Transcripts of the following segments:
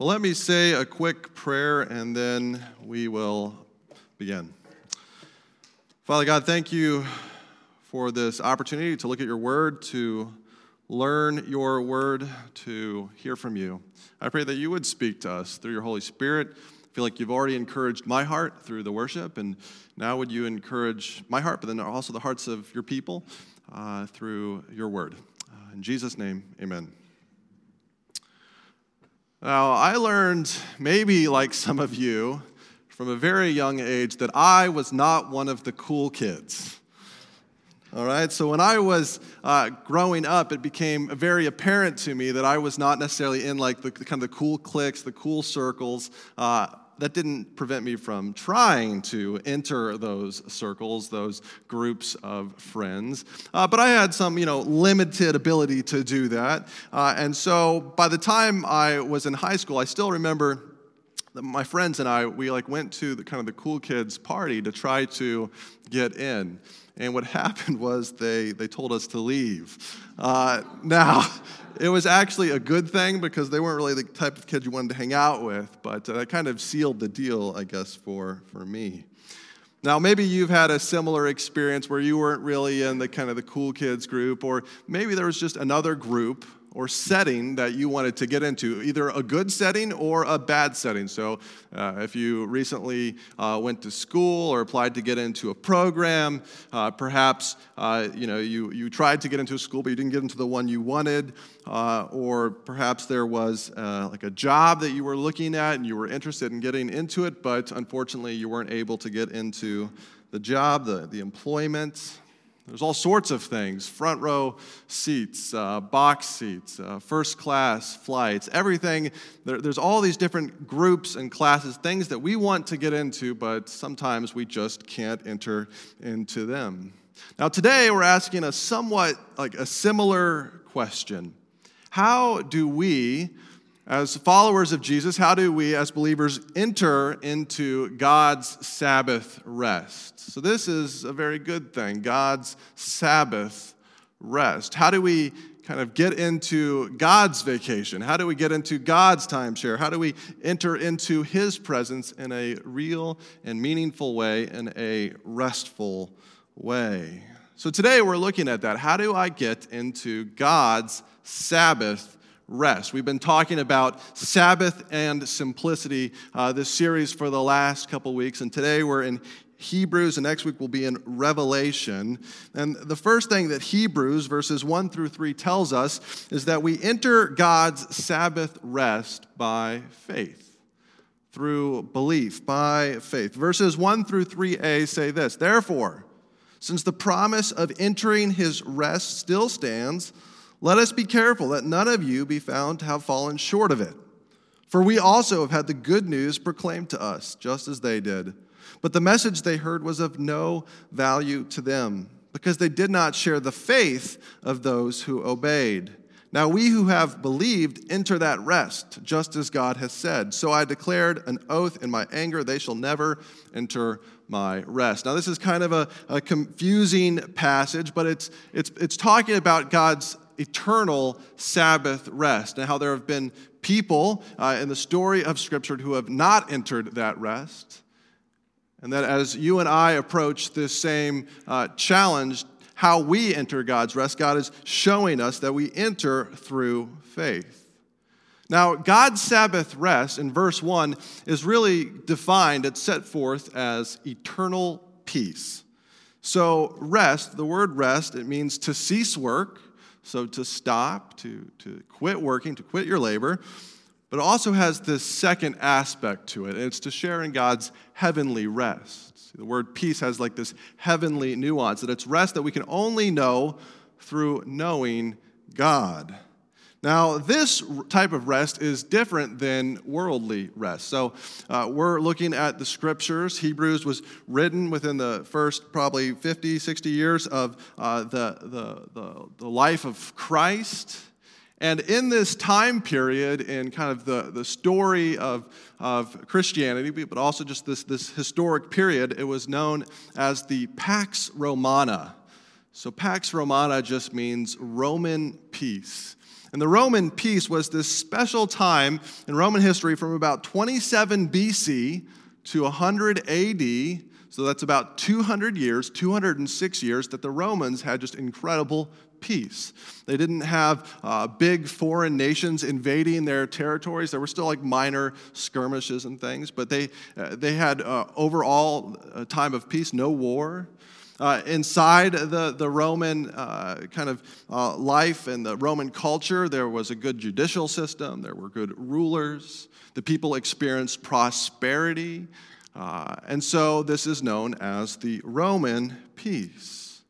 Well, let me say a quick prayer and then we will begin. Father God, thank you for this opportunity to look at your word, to learn your word, to hear from you. I pray that you would speak to us through your Holy Spirit. I feel like you've already encouraged my heart through the worship, and now would you encourage my heart, but then also the hearts of your people uh, through your word. Uh, in Jesus' name, amen. Now, I learned, maybe like some of you, from a very young age, that I was not one of the cool kids. All right, so when I was uh, growing up, it became very apparent to me that I was not necessarily in like the, kind of the cool cliques, the cool circles. Uh, that didn't prevent me from trying to enter those circles, those groups of friends. Uh, but I had some, you know, limited ability to do that. Uh, and so by the time I was in high school, I still remember my friends and I, we like went to the kind of the cool kids party to try to get in. And what happened was they, they told us to leave. Uh, now, it was actually a good thing because they weren't really the type of kids you wanted to hang out with, but that kind of sealed the deal, I guess, for, for me. Now, maybe you've had a similar experience where you weren't really in the kind of the cool kids group, or maybe there was just another group or setting that you wanted to get into, either a good setting or a bad setting. So, uh, if you recently uh, went to school or applied to get into a program, uh, perhaps uh, you know you, you tried to get into a school but you didn't get into the one you wanted, uh, or perhaps there was uh, like a job that you were looking at and you were interested in getting into it, but unfortunately you weren't able to get into the job, the, the employment. There's all sorts of things front row seats, uh, box seats, uh, first class flights, everything. There, there's all these different groups and classes, things that we want to get into, but sometimes we just can't enter into them. Now, today we're asking a somewhat like a similar question How do we as followers of Jesus, how do we, as believers, enter into God's Sabbath rest? So, this is a very good thing God's Sabbath rest. How do we kind of get into God's vacation? How do we get into God's timeshare? How do we enter into His presence in a real and meaningful way, in a restful way? So, today we're looking at that. How do I get into God's Sabbath rest. We've been talking about Sabbath and simplicity uh, this series for the last couple weeks, and today we're in Hebrews, and next week we'll be in Revelation. And the first thing that Hebrews, verses 1 through 3, tells us is that we enter God's Sabbath rest by faith, through belief, by faith. Verses 1 through 3a say this Therefore, since the promise of entering his rest still stands, let us be careful that none of you be found to have fallen short of it. For we also have had the good news proclaimed to us, just as they did. But the message they heard was of no value to them, because they did not share the faith of those who obeyed. Now we who have believed enter that rest, just as God has said. So I declared an oath in my anger, they shall never enter my rest. Now, this is kind of a, a confusing passage, but it's, it's, it's talking about God's eternal Sabbath rest, and how there have been people uh, in the story of Scripture who have not entered that rest. And that as you and I approach this same uh, challenge, how we enter God's rest, God is showing us that we enter through faith. Now, God's Sabbath rest in verse 1 is really defined, it's set forth as eternal peace. So, rest, the word rest, it means to cease work so to stop, to, to quit working, to quit your labor, but it also has this second aspect to it, and it's to share in God's heavenly rest. The word peace has like this heavenly nuance, that it's rest that we can only know through knowing God. Now, this type of rest is different than worldly rest. So, uh, we're looking at the scriptures. Hebrews was written within the first probably 50, 60 years of uh, the, the, the, the life of Christ. And in this time period, in kind of the, the story of, of Christianity, but also just this, this historic period, it was known as the Pax Romana. So, Pax Romana just means Roman peace. And the Roman peace was this special time in Roman history from about 27 BC to 100 AD. So that's about 200 years, 206 years, that the Romans had just incredible peace. They didn't have uh, big foreign nations invading their territories. There were still like minor skirmishes and things, but they, uh, they had uh, overall a time of peace, no war. Uh, inside the, the Roman uh, kind of uh, life and the Roman culture, there was a good judicial system, there were good rulers, the people experienced prosperity. Uh, and so this is known as the Roman peace.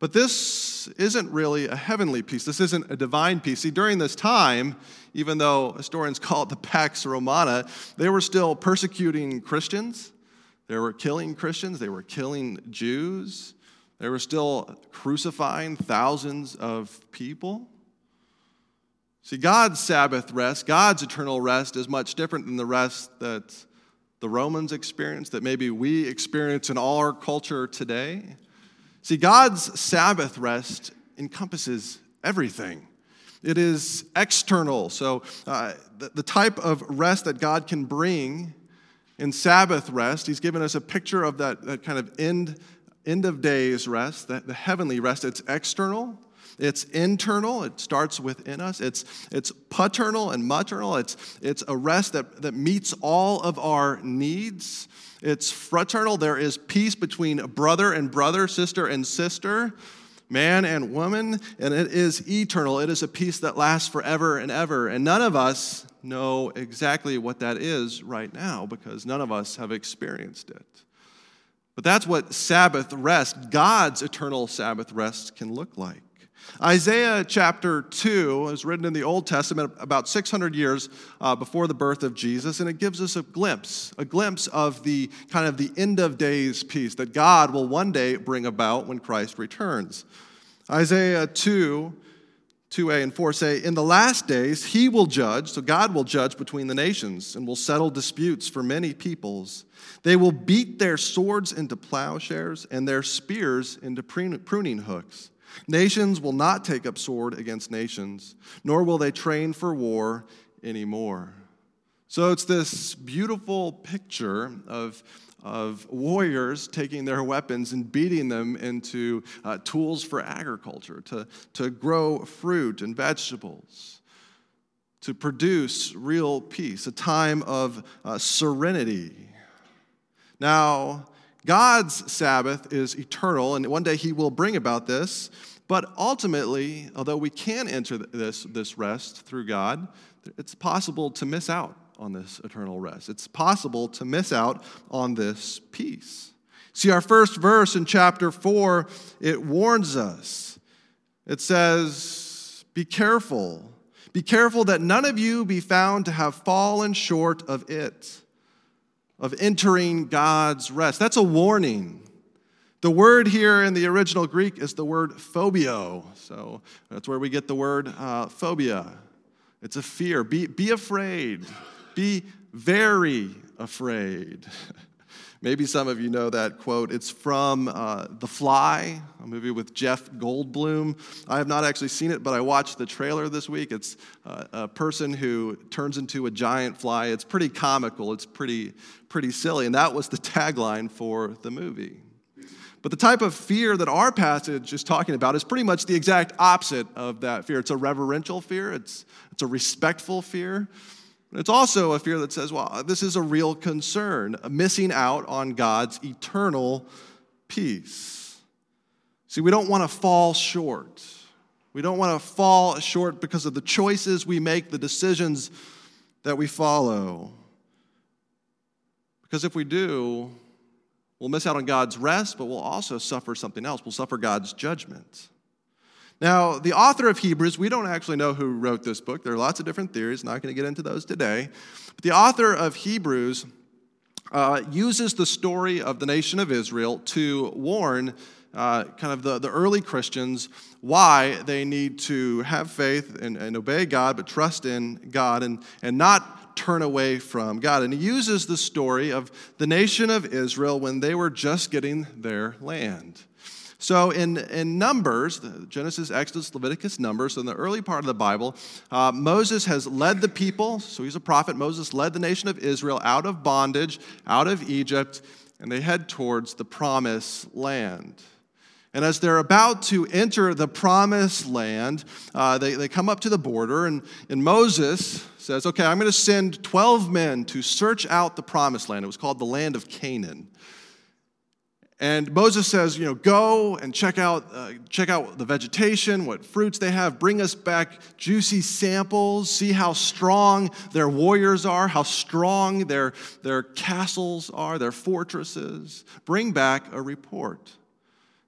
But this isn't really a heavenly peace. This isn't a divine peace. See, during this time, even though historians call it the Pax Romana, they were still persecuting Christians. They were killing Christians, they were killing Jews, they were still crucifying thousands of people. See, God's Sabbath rest, God's eternal rest, is much different than the rest that the Romans experienced, that maybe we experience in all our culture today. See, God's Sabbath rest encompasses everything. It is external. So, uh, the, the type of rest that God can bring in Sabbath rest, he's given us a picture of that, that kind of end, end of days rest, that, the heavenly rest. It's external, it's internal, it starts within us. It's, it's paternal and maternal. It's, it's a rest that, that meets all of our needs. It's fraternal. There is peace between brother and brother, sister and sister, man and woman. And it is eternal. It is a peace that lasts forever and ever. And none of us know exactly what that is right now because none of us have experienced it. But that's what Sabbath rest, God's eternal Sabbath rest, can look like. Isaiah chapter 2 is written in the Old Testament about 600 years uh, before the birth of Jesus, and it gives us a glimpse, a glimpse of the kind of the end of days peace that God will one day bring about when Christ returns. Isaiah 2 2a and 4 say, In the last days, he will judge, so God will judge between the nations and will settle disputes for many peoples. They will beat their swords into plowshares and their spears into pruning hooks. Nations will not take up sword against nations, nor will they train for war anymore. So it's this beautiful picture of of warriors taking their weapons and beating them into uh, tools for agriculture, to, to grow fruit and vegetables, to produce real peace, a time of uh, serenity. Now, God's Sabbath is eternal, and one day He will bring about this. But ultimately, although we can enter this, this rest through God, it's possible to miss out on this eternal rest. It's possible to miss out on this peace. See, our first verse in chapter 4, it warns us. It says, Be careful. Be careful that none of you be found to have fallen short of it, of entering God's rest. That's a warning. The word here in the original Greek is the word phobio. So that's where we get the word uh, phobia. It's a fear. Be, be afraid. Be very afraid. Maybe some of you know that quote. It's from uh, The Fly, a movie with Jeff Goldblum. I have not actually seen it, but I watched the trailer this week. It's uh, a person who turns into a giant fly. It's pretty comical, it's pretty, pretty silly, and that was the tagline for the movie. But the type of fear that our passage is talking about is pretty much the exact opposite of that fear. It's a reverential fear, it's, it's a respectful fear. It's also a fear that says, well, this is a real concern, missing out on God's eternal peace. See, we don't want to fall short. We don't want to fall short because of the choices we make, the decisions that we follow. Because if we do, we'll miss out on God's rest, but we'll also suffer something else. We'll suffer God's judgment. Now, the author of Hebrews, we don't actually know who wrote this book. There are lots of different theories, not going to get into those today. But the author of Hebrews uh, uses the story of the nation of Israel to warn uh, kind of the, the early Christians why they need to have faith and, and obey God, but trust in God and, and not turn away from God. And he uses the story of the nation of Israel when they were just getting their land. So, in, in Numbers, Genesis, Exodus, Leviticus, Numbers, so in the early part of the Bible, uh, Moses has led the people, so he's a prophet. Moses led the nation of Israel out of bondage, out of Egypt, and they head towards the promised land. And as they're about to enter the promised land, uh, they, they come up to the border, and, and Moses says, Okay, I'm going to send 12 men to search out the promised land. It was called the land of Canaan. And Moses says, you know, go and check out, uh, check out the vegetation, what fruits they have. Bring us back juicy samples. See how strong their warriors are, how strong their, their castles are, their fortresses. Bring back a report.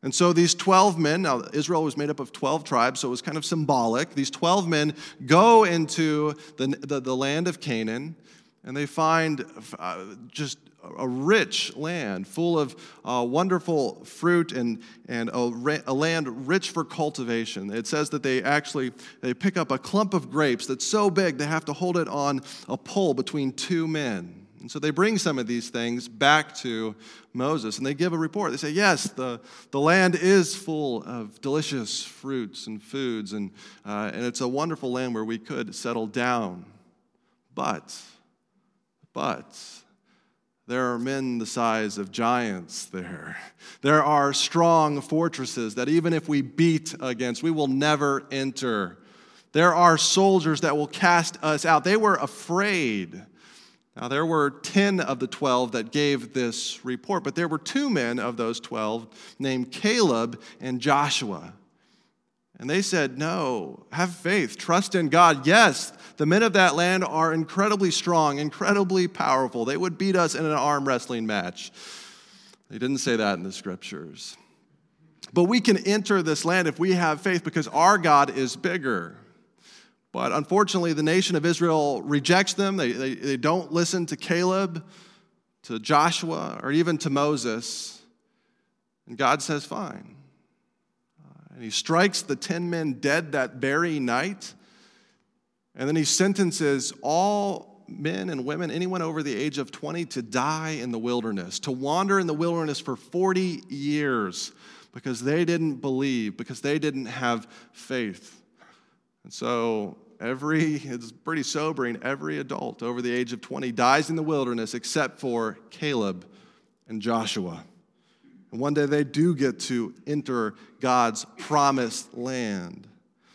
And so these 12 men, now Israel was made up of 12 tribes, so it was kind of symbolic. These 12 men go into the, the, the land of Canaan and they find uh, just a rich land full of uh, wonderful fruit and, and a, a, land rich for cultivation. It says that they actually they pick up a clump of grapes that's so big they have to hold it on a pole between two men. And so they bring some of these things back to moses and they give a report. They say yes the, the land is full of delicious fruits and foods and, uh, and it's a wonderful land where we could settle down. But but there are men the size of giants there. There are strong fortresses that even if we beat against, we will never enter. There are soldiers that will cast us out. They were afraid. Now, there were 10 of the 12 that gave this report, but there were two men of those 12 named Caleb and Joshua. And they said, No, have faith, trust in God. Yes, the men of that land are incredibly strong, incredibly powerful. They would beat us in an arm wrestling match. They didn't say that in the scriptures. But we can enter this land if we have faith because our God is bigger. But unfortunately, the nation of Israel rejects them. They, they, they don't listen to Caleb, to Joshua, or even to Moses. And God says, Fine. And he strikes the 10 men dead that very night. And then he sentences all men and women, anyone over the age of 20, to die in the wilderness, to wander in the wilderness for 40 years because they didn't believe, because they didn't have faith. And so every, it's pretty sobering, every adult over the age of 20 dies in the wilderness except for Caleb and Joshua. And one day they do get to enter God's promised land.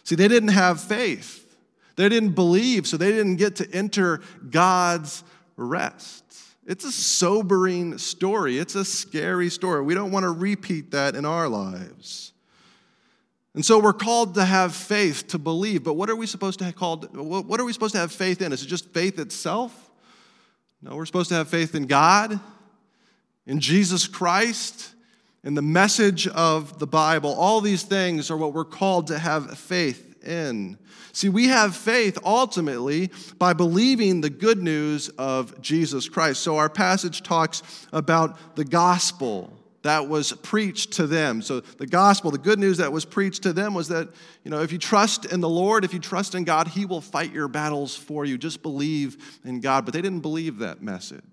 See, they didn't have faith, they didn't believe, so they didn't get to enter God's rest. It's a sobering story. It's a scary story. We don't want to repeat that in our lives. And so we're called to have faith, to believe. But what are we supposed to have called? What are we supposed to have faith in? Is it just faith itself? No, we're supposed to have faith in God, in Jesus Christ, in the message of the Bible. All these things are what we're called to have faith in. See, we have faith ultimately by believing the good news of Jesus Christ. So our passage talks about the gospel that was preached to them. So the gospel, the good news that was preached to them was that, you know, if you trust in the Lord, if you trust in God, he will fight your battles for you. Just believe in God. But they didn't believe that message.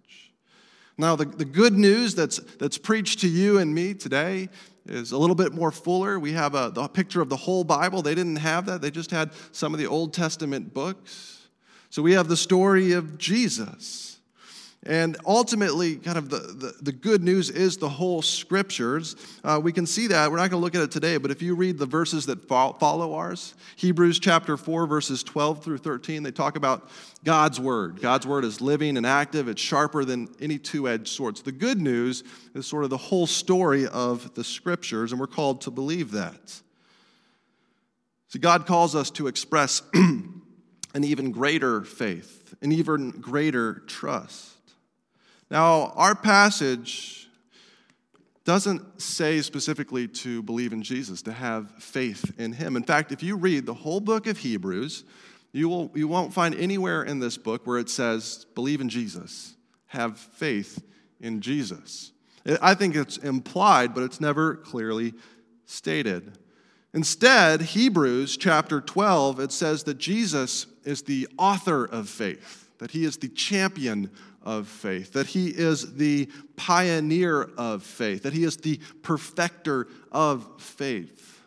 Now, the, the good news that's, that's preached to you and me today is a little bit more fuller. We have a, the picture of the whole Bible. They didn't have that, they just had some of the Old Testament books. So we have the story of Jesus. And ultimately, kind of the, the, the, good news is the whole scriptures. Uh, we can see that. We're not going to look at it today, but if you read the verses that follow ours, Hebrews chapter 4, verses 12 through 13, they talk about God's word. God's word is living and active, it's sharper than any two edged sword. So the good news is sort of the whole story of the scriptures, and we're called to believe that. See, God calls us to express an even greater faith, an even greater trust. Now, our passage doesn't say specifically to believe in Jesus, to have faith in him. In fact, if you read the whole book of Hebrews, you, will, you won't find anywhere in this book where it says, believe in Jesus, have faith in Jesus. I think it's implied, but it's never clearly stated. Instead, Hebrews chapter 12, it says that Jesus is the author of faith. That he is the champion of faith, that he is the pioneer of faith, that he is the perfecter of faith.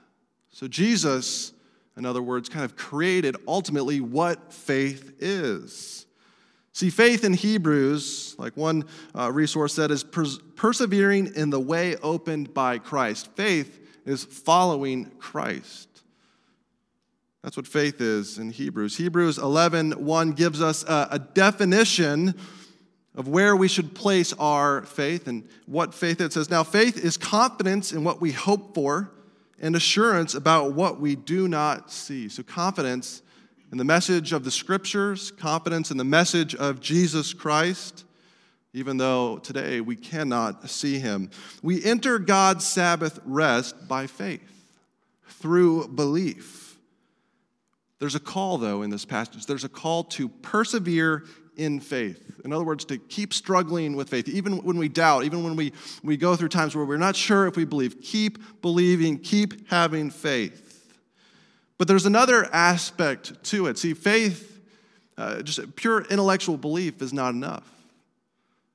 So, Jesus, in other words, kind of created ultimately what faith is. See, faith in Hebrews, like one uh, resource said, is pers- persevering in the way opened by Christ. Faith is following Christ. That's what faith is in Hebrews. Hebrews 11 1 gives us a, a definition of where we should place our faith and what faith it says. Now, faith is confidence in what we hope for and assurance about what we do not see. So, confidence in the message of the scriptures, confidence in the message of Jesus Christ, even though today we cannot see him. We enter God's Sabbath rest by faith through belief. There's a call, though, in this passage. There's a call to persevere in faith. In other words, to keep struggling with faith, even when we doubt, even when we, we go through times where we're not sure if we believe. Keep believing, keep having faith. But there's another aspect to it. See, faith, uh, just pure intellectual belief, is not enough.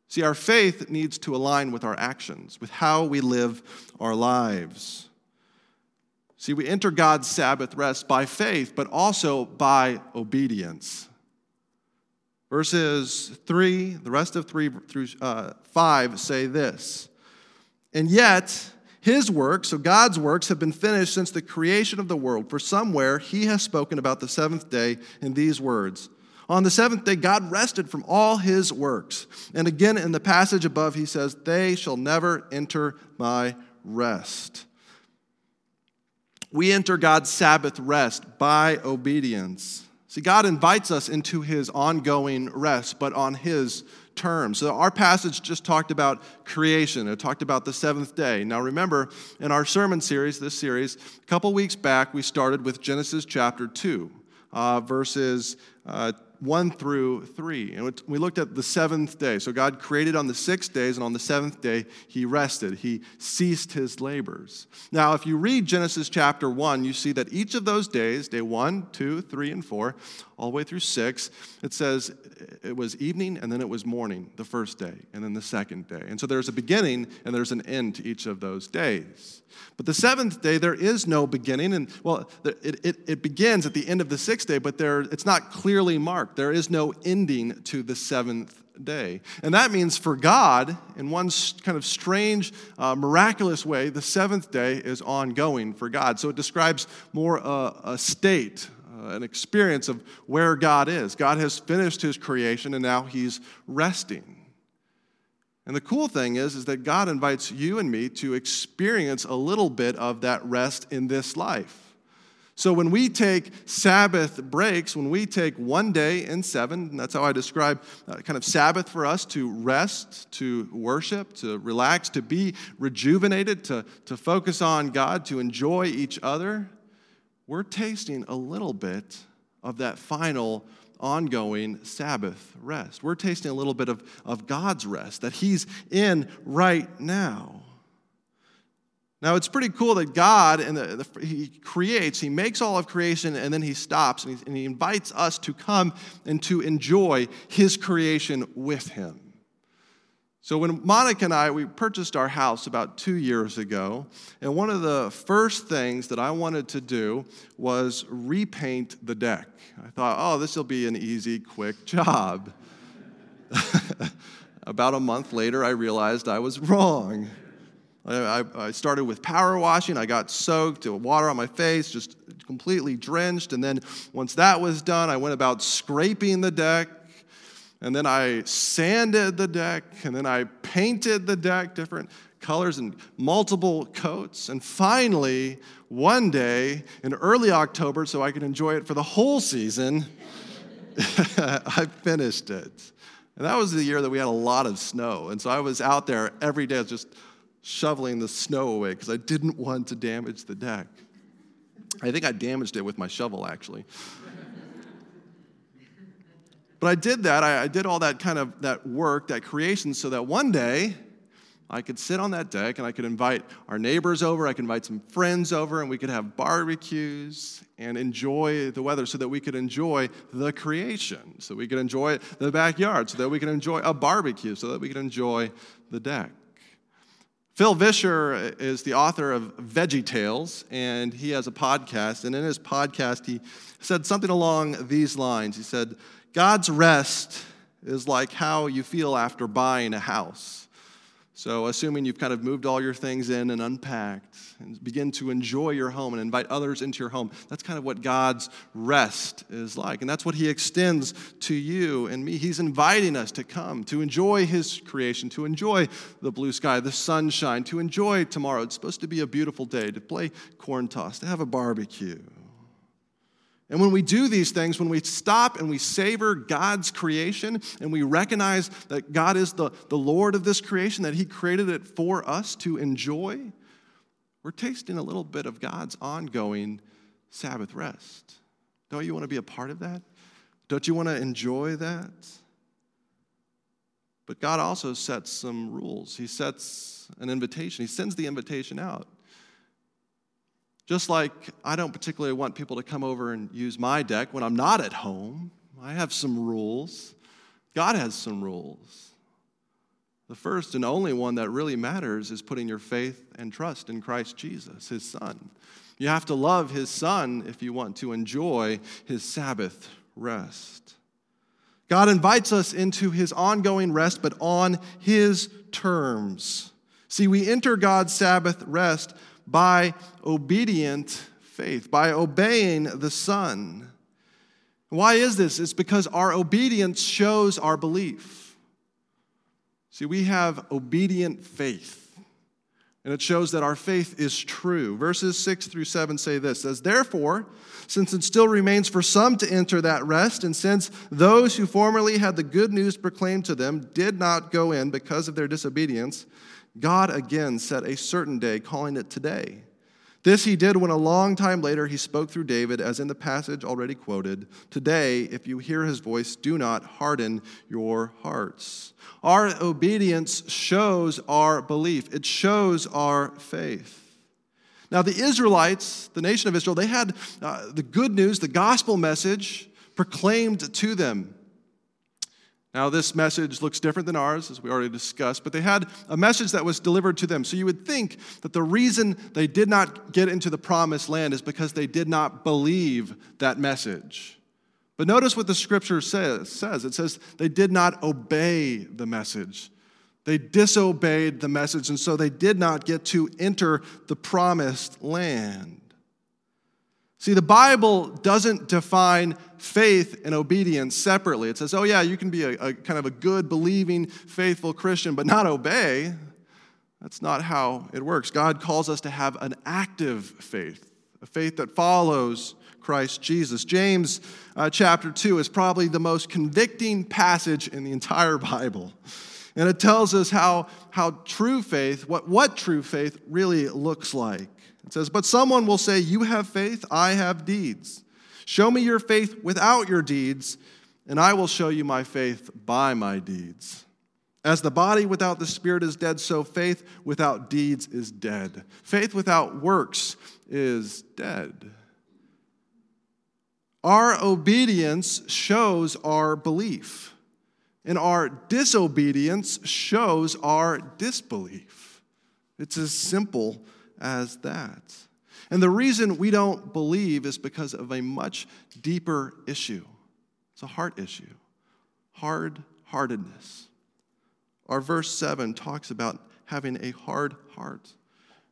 See, our faith needs to align with our actions, with how we live our lives. See, we enter God's Sabbath rest by faith, but also by obedience. Verses 3, the rest of 3 through uh, 5 say this And yet, his works, so God's works, have been finished since the creation of the world. For somewhere he has spoken about the seventh day in these words On the seventh day, God rested from all his works. And again, in the passage above, he says, They shall never enter my rest. We enter God's Sabbath rest by obedience. See, God invites us into his ongoing rest, but on his terms. So, our passage just talked about creation, it talked about the seventh day. Now, remember, in our sermon series, this series, a couple weeks back, we started with Genesis chapter 2, uh, verses uh, 1 through 3. And we looked at the seventh day. So God created on the six days, and on the seventh day, he rested. He ceased his labors. Now, if you read Genesis chapter 1, you see that each of those days, day 1, 2, 3, and 4, all the way through 6, it says it was evening and then it was morning the first day, and then the second day. And so there's a beginning and there's an end to each of those days. But the seventh day, there is no beginning. And well, it, it, it begins at the end of the sixth day, but there, it's not clearly marked. There is no ending to the seventh day. And that means for God, in one kind of strange, uh, miraculous way, the seventh day is ongoing for God. So it describes more uh, a state, uh, an experience of where God is. God has finished his creation and now he's resting. And the cool thing is, is that God invites you and me to experience a little bit of that rest in this life. So when we take Sabbath breaks, when we take one day in seven, that's how I describe uh, kind of Sabbath for us to rest, to worship, to relax, to be rejuvenated, to, to focus on God, to enjoy each other, we're tasting a little bit of that final ongoing Sabbath rest. We're tasting a little bit of, of God's rest that He's in right now. Now, it's pretty cool that God, and the, the, He creates, He makes all of creation, and then He stops, and he, and he invites us to come and to enjoy His creation with Him. So when Monica and I, we purchased our house about two years ago, and one of the first things that I wanted to do was repaint the deck. I thought, oh, this will be an easy, quick job. about a month later, I realized I was wrong. I, I, started with power washing. I got soaked, uh, water on my face, just completely drenched. And then once that was done, I went about scraping the deck and then I sanded the deck, and then I painted the deck different colors and multiple coats. And finally, one day in early October, so I could enjoy it for the whole season, I finished it. And that was the year that we had a lot of snow. And so I was out there every day just shoveling the snow away because I didn't want to damage the deck. I think I damaged it with my shovel, actually. But I did that. I, I did all that kind of that work, that creation, so that one day I could sit on that deck and I could invite our neighbors over, I could invite some friends over, and we could have barbecues and enjoy the weather so that we could enjoy the creation, so we could enjoy the backyard, so that we could enjoy a barbecue, so that we could enjoy the deck. Phil Vischer is the author of Veggie Tales, and he has a podcast. And in his podcast, he said something along these lines. He said, God's rest is like how you feel after buying a house. So, assuming you've kind of moved all your things in and unpacked, and begin to enjoy your home and invite others into your home, that's kind of what God's rest is like. And that's what He extends to you and me. He's inviting us to come, to enjoy His creation, to enjoy the blue sky, the sunshine, to enjoy tomorrow. It's supposed to be a beautiful day, to play corn toss, to have a barbecue. And when we do these things, when we stop and we savor God's creation and we recognize that God is the, the Lord of this creation, that He created it for us to enjoy, we're tasting a little bit of God's ongoing Sabbath rest. Don't you want to be a part of that? Don't you want to enjoy that? But God also sets some rules. He sets an invitation, He sends the invitation out. Just like I don't particularly want people to come over and use my deck when I'm not at home, I have some rules. God has some rules. The first and only one that really matters is putting your faith and trust in Christ Jesus, his son. You have to love his son if you want to enjoy his Sabbath rest. God invites us into his ongoing rest, but on his terms. See, we enter God's Sabbath rest by obedient faith, by obeying the Son. Why is this? It's because our obedience shows our belief. See, we have obedient faith, and it shows that our faith is true. Verses 6 through 7 say this says, Therefore, since it still remains for some to enter that rest, and since those who formerly had the good news proclaimed to them did not go in because of their disobedience, God again set a certain day, calling it today. This he did when a long time later he spoke through David, as in the passage already quoted Today, if you hear his voice, do not harden your hearts. Our obedience shows our belief, it shows our faith. Now, the Israelites, the nation of Israel, they had uh, the good news, the gospel message proclaimed to them. Now, this message looks different than ours, as we already discussed, but they had a message that was delivered to them. So you would think that the reason they did not get into the promised land is because they did not believe that message. But notice what the scripture says. It says they did not obey the message. They disobeyed the message, and so they did not get to enter the promised land. See, the Bible doesn't define faith and obedience separately. It says, oh, yeah, you can be a, a, kind of a good, believing, faithful Christian, but not obey. That's not how it works. God calls us to have an active faith, a faith that follows Christ Jesus. James uh, chapter 2 is probably the most convicting passage in the entire Bible. And it tells us how, how true faith, what, what true faith really looks like. It says, But someone will say, You have faith, I have deeds. Show me your faith without your deeds, and I will show you my faith by my deeds. As the body without the spirit is dead, so faith without deeds is dead. Faith without works is dead. Our obedience shows our belief, and our disobedience shows our disbelief. It's as simple as that. And the reason we don't believe is because of a much deeper issue. It's a heart issue hard heartedness. Our verse 7 talks about having a hard heart.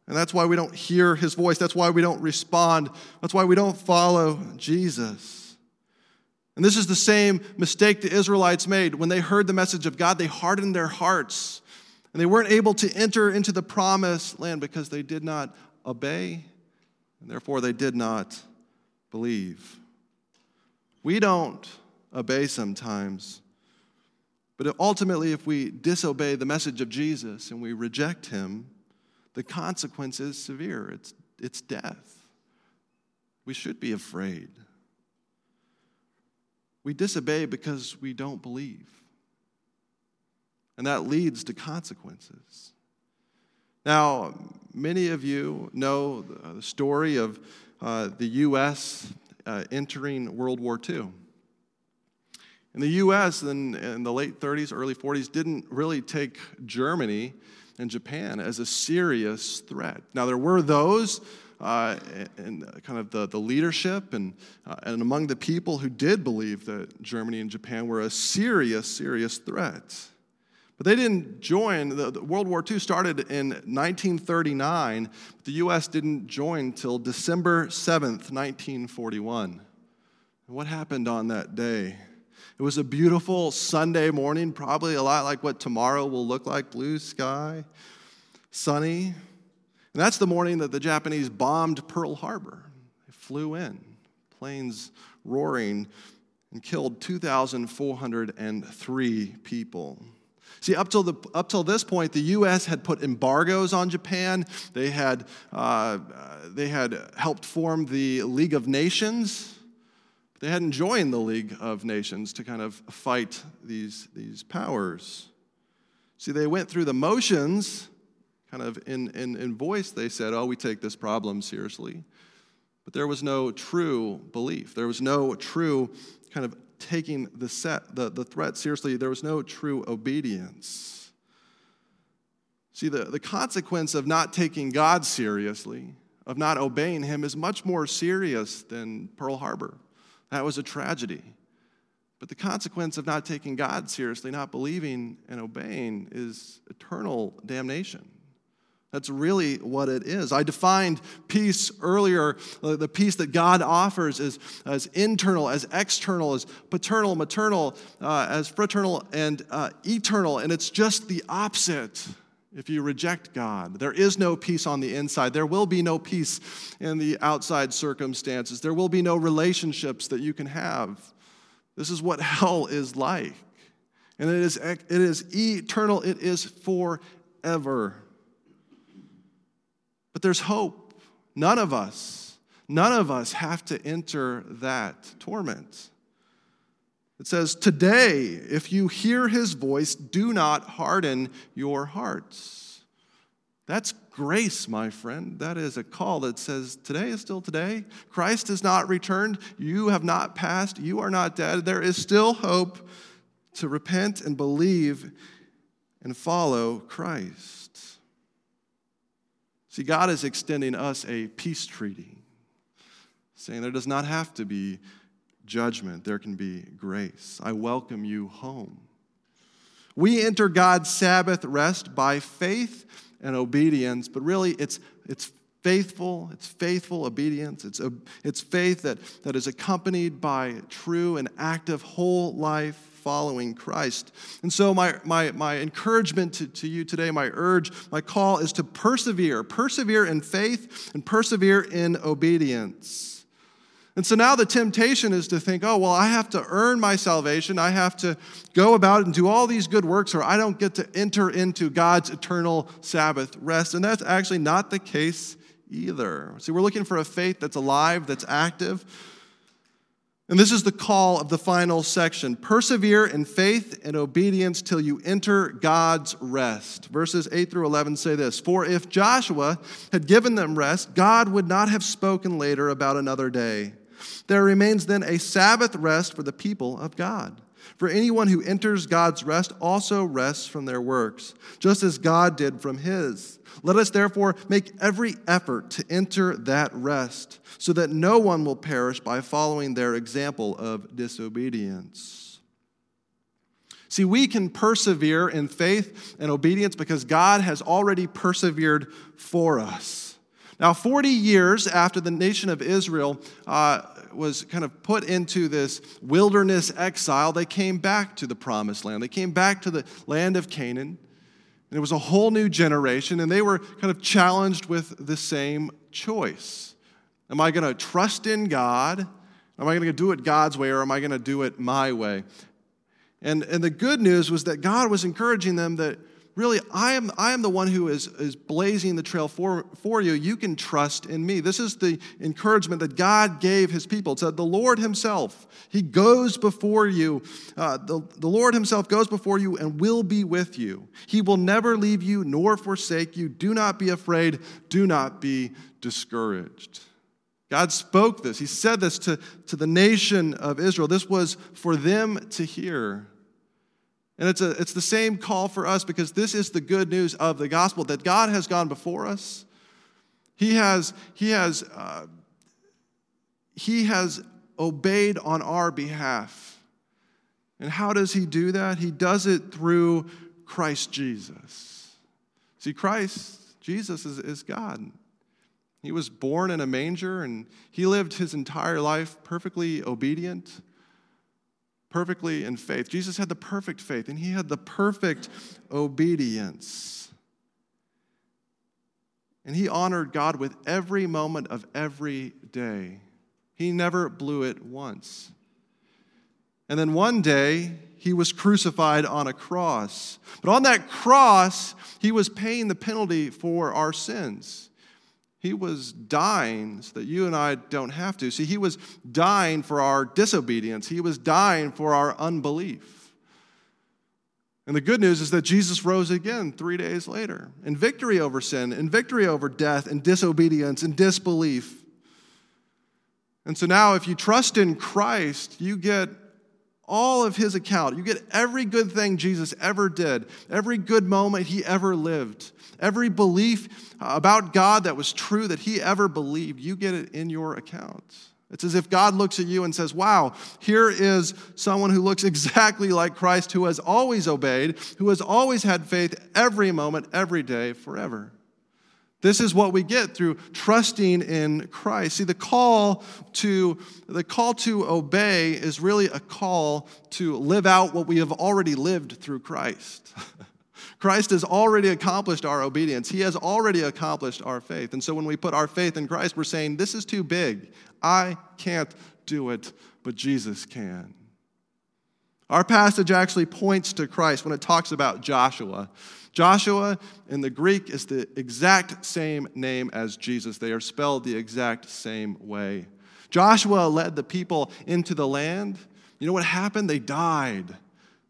And that's why we don't hear his voice. That's why we don't respond. That's why we don't follow Jesus. And this is the same mistake the Israelites made. When they heard the message of God, they hardened their hearts. And they weren't able to enter into the promised land because they did not obey, and therefore they did not believe. We don't obey sometimes, but ultimately, if we disobey the message of Jesus and we reject him, the consequence is severe it's, it's death. We should be afraid. We disobey because we don't believe. And that leads to consequences. Now, many of you know the story of uh, the U.S. Uh, entering World War II. And the U.S. In, in the late 30s, early 40s didn't really take Germany and Japan as a serious threat. Now, there were those uh, in kind of the, the leadership and, uh, and among the people who did believe that Germany and Japan were a serious, serious threat. But they didn't join. The, the World War II started in 1939. But the U.S. didn't join until December 7th, 1941. And what happened on that day? It was a beautiful Sunday morning, probably a lot like what tomorrow will look like blue sky, sunny. And that's the morning that the Japanese bombed Pearl Harbor. They flew in, planes roaring, and killed 2,403 people. See, up till, the, up till this point, the U.S. had put embargoes on Japan. They had, uh, they had helped form the League of Nations, they hadn't joined the League of Nations to kind of fight these, these powers. See, they went through the motions, kind of in, in, in voice, they said, Oh, we take this problem seriously. But there was no true belief. There was no true kind of taking the, set, the, the threat seriously. There was no true obedience. See, the, the consequence of not taking God seriously, of not obeying Him, is much more serious than Pearl Harbor. That was a tragedy. But the consequence of not taking God seriously, not believing and obeying, is eternal damnation. That's really what it is. I defined peace earlier. Uh, the peace that God offers is as internal, as external, as paternal, maternal, uh, as fraternal, and uh, eternal. And it's just the opposite if you reject God. There is no peace on the inside. There will be no peace in the outside circumstances. There will be no relationships that you can have. This is what hell is like. And it is, it is eternal, it is forever. But there's hope. None of us, none of us have to enter that torment. It says, Today, if you hear his voice, do not harden your hearts. That's grace, my friend. That is a call that says, Today is still today. Christ has not returned. You have not passed. You are not dead. There is still hope to repent and believe and follow Christ. See, God is extending us a peace treaty, saying there does not have to be judgment, there can be grace. I welcome you home. We enter God's Sabbath rest by faith and obedience, but really it's, it's faithful, it's faithful obedience, it's, it's faith that, that is accompanied by true and active whole life following Christ. And so, my, my, my encouragement to, to you today, my urge, my call is to persevere, persevere in faith and persevere in obedience. And so now the temptation is to think, oh, well, I have to earn my salvation. I have to go about and do all these good works, or I don't get to enter into God's eternal Sabbath rest. And that's actually not the case either. See, we're looking for a faith that's alive, that's active. And this is the call of the final section persevere in faith and obedience till you enter God's rest. Verses 8 through 11 say this For if Joshua had given them rest, God would not have spoken later about another day. There remains then a Sabbath rest for the people of God. For anyone who enters God's rest also rests from their works, just as God did from his. Let us therefore make every effort to enter that rest, so that no one will perish by following their example of disobedience. See, we can persevere in faith and obedience because God has already persevered for us. Now, 40 years after the nation of Israel uh, was kind of put into this wilderness exile, they came back to the promised land. They came back to the land of Canaan. And it was a whole new generation, and they were kind of challenged with the same choice. Am I going to trust in God? Am I going to do it God's way, or am I going to do it my way? And, and the good news was that God was encouraging them that, really, I am, I am the one who is, is blazing the trail for, for you. You can trust in me. This is the encouragement that God gave his people. It said, The Lord himself, he goes before you. Uh, the, the Lord himself goes before you and will be with you. He will never leave you nor forsake you. Do not be afraid. Do not be discouraged. God spoke this. He said this to, to the nation of Israel. This was for them to hear. And it's, a, it's the same call for us because this is the good news of the gospel that God has gone before us. He has, he has, uh, he has obeyed on our behalf. And how does he do that? He does it through Christ Jesus. See, Christ, Jesus, is, is God. He was born in a manger and he lived his entire life perfectly obedient perfectly in faith. Jesus had the perfect faith and he had the perfect obedience. And he honored God with every moment of every day. He never blew it once. And then one day, he was crucified on a cross. But on that cross, he was paying the penalty for our sins. He was dying so that you and I don't have to. See, he was dying for our disobedience, he was dying for our unbelief. And the good news is that Jesus rose again three days later in victory over sin, in victory over death, and disobedience, and disbelief. And so now, if you trust in Christ, you get all of his account. You get every good thing Jesus ever did, every good moment he ever lived, every belief about God that was true that he ever believed. You get it in your account. It's as if God looks at you and says, Wow, here is someone who looks exactly like Christ, who has always obeyed, who has always had faith every moment, every day, forever. This is what we get through trusting in Christ. See, the call to the call to obey is really a call to live out what we have already lived through Christ. Christ has already accomplished our obedience. He has already accomplished our faith. And so when we put our faith in Christ, we're saying, This is too big. I can't do it, but Jesus can. Our passage actually points to Christ when it talks about Joshua. Joshua in the Greek is the exact same name as Jesus. They are spelled the exact same way. Joshua led the people into the land. You know what happened? They died.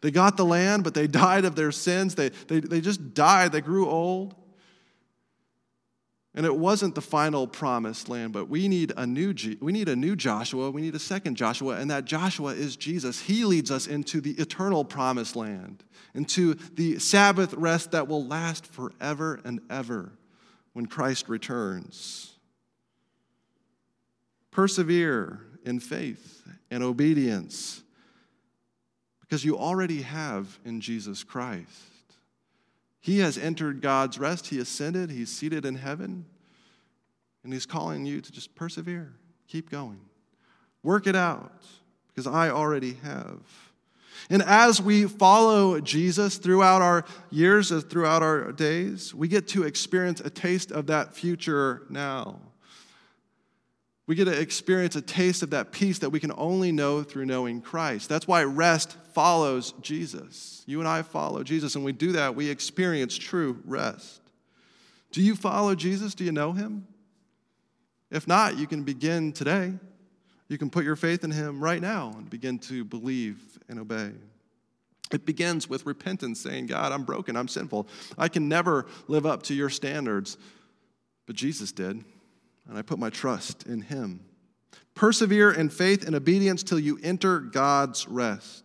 They got the land, but they died of their sins. They, they, they just died. They grew old. And it wasn't the final promised land, but we need a new we need a new Joshua, we need a second Joshua, and that Joshua is Jesus. He leads us into the eternal promised land, into the Sabbath rest that will last forever and ever when Christ returns. Persevere in faith and obedience because you already have in Jesus Christ. He has entered God's rest. He ascended. He's seated in heaven. And He's calling you to just persevere, keep going, work it out, because I already have. And as we follow Jesus throughout our years, as throughout our days, we get to experience a taste of that future now. We get to experience a taste of that peace that we can only know through knowing Christ. That's why rest follows Jesus. You and I follow Jesus, and we do that, we experience true rest. Do you follow Jesus? Do you know him? If not, you can begin today. You can put your faith in him right now and begin to believe and obey. It begins with repentance, saying, God, I'm broken, I'm sinful. I can never live up to your standards. But Jesus did and I put my trust in him. Persevere in faith and obedience till you enter God's rest.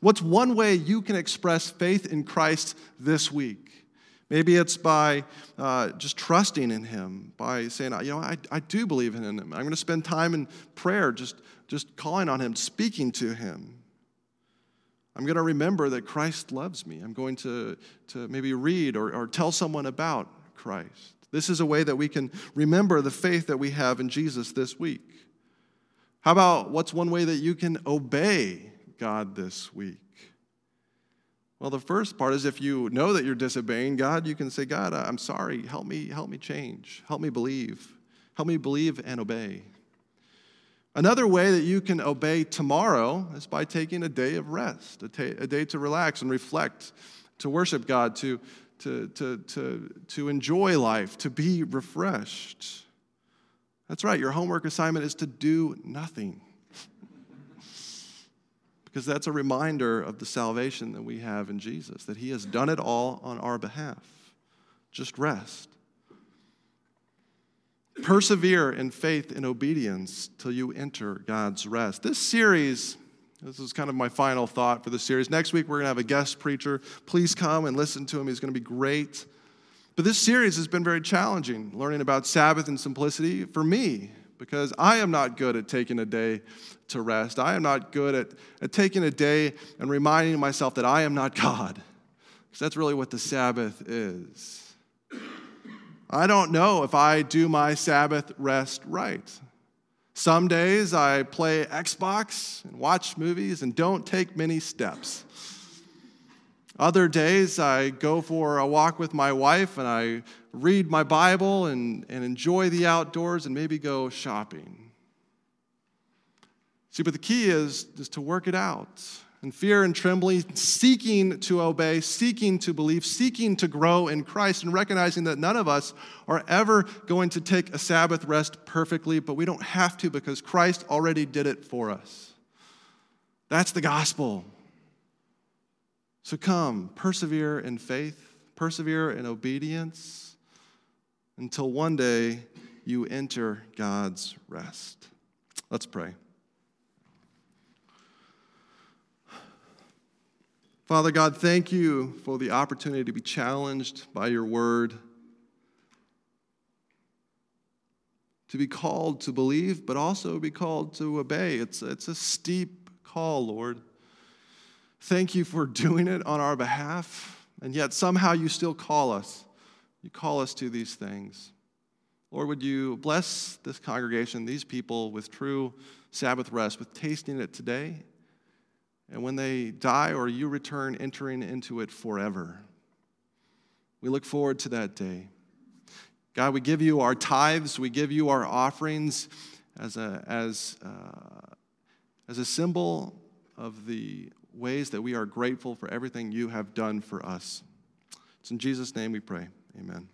What's one way you can express faith in Christ this week? Maybe it's by uh, just trusting in Him, by saying, you know, I, I do believe in Him. I'm going to spend time in prayer, just, just calling on Him, speaking to Him. I'm going to remember that Christ loves me. I'm going to, to maybe read or, or tell someone about Christ. This is a way that we can remember the faith that we have in Jesus this week. How about what's one way that you can obey God this week? Well, the first part is if you know that you're disobeying God, you can say, God, I'm sorry. Help me, help me change. Help me believe. Help me believe and obey. Another way that you can obey tomorrow is by taking a day of rest, a, ta- a day to relax and reflect, to worship God, to, to, to, to, to enjoy life, to be refreshed. That's right, your homework assignment is to do nothing. Because that's a reminder of the salvation that we have in Jesus, that He has done it all on our behalf. Just rest. Persevere in faith and obedience till you enter God's rest. This series, this is kind of my final thought for the series. Next week, we're going to have a guest preacher. Please come and listen to him. He's going to be great. But this series has been very challenging, learning about Sabbath and simplicity for me, because I am not good at taking a day to rest. I am not good at, at taking a day and reminding myself that I am not God, because that's really what the Sabbath is. I don't know if I do my Sabbath rest right. Some days I play Xbox and watch movies and don't take many steps. Other days I go for a walk with my wife and I read my Bible and, and enjoy the outdoors and maybe go shopping. See, but the key is, is to work it out and fear and trembling, seeking to obey, seeking to believe, seeking to grow in Christ, and recognizing that none of us are ever going to take a Sabbath rest perfectly, but we don't have to because Christ already did it for us. That's the gospel. So come, persevere in faith, persevere in obedience until one day you enter God's rest. Let's pray. Father God, thank you for the opportunity to be challenged by your word, to be called to believe, but also be called to obey. It's, it's a steep call, Lord. Thank you for doing it on our behalf, and yet somehow you still call us. You call us to these things. Lord, would you bless this congregation, these people, with true Sabbath rest, with tasting it today and when they die or you return, entering into it forever. We look forward to that day. God, we give you our tithes, we give you our offerings as a, as, uh, as a symbol of the ways that we are grateful for everything you have done for us. It's in Jesus' name we pray. Amen.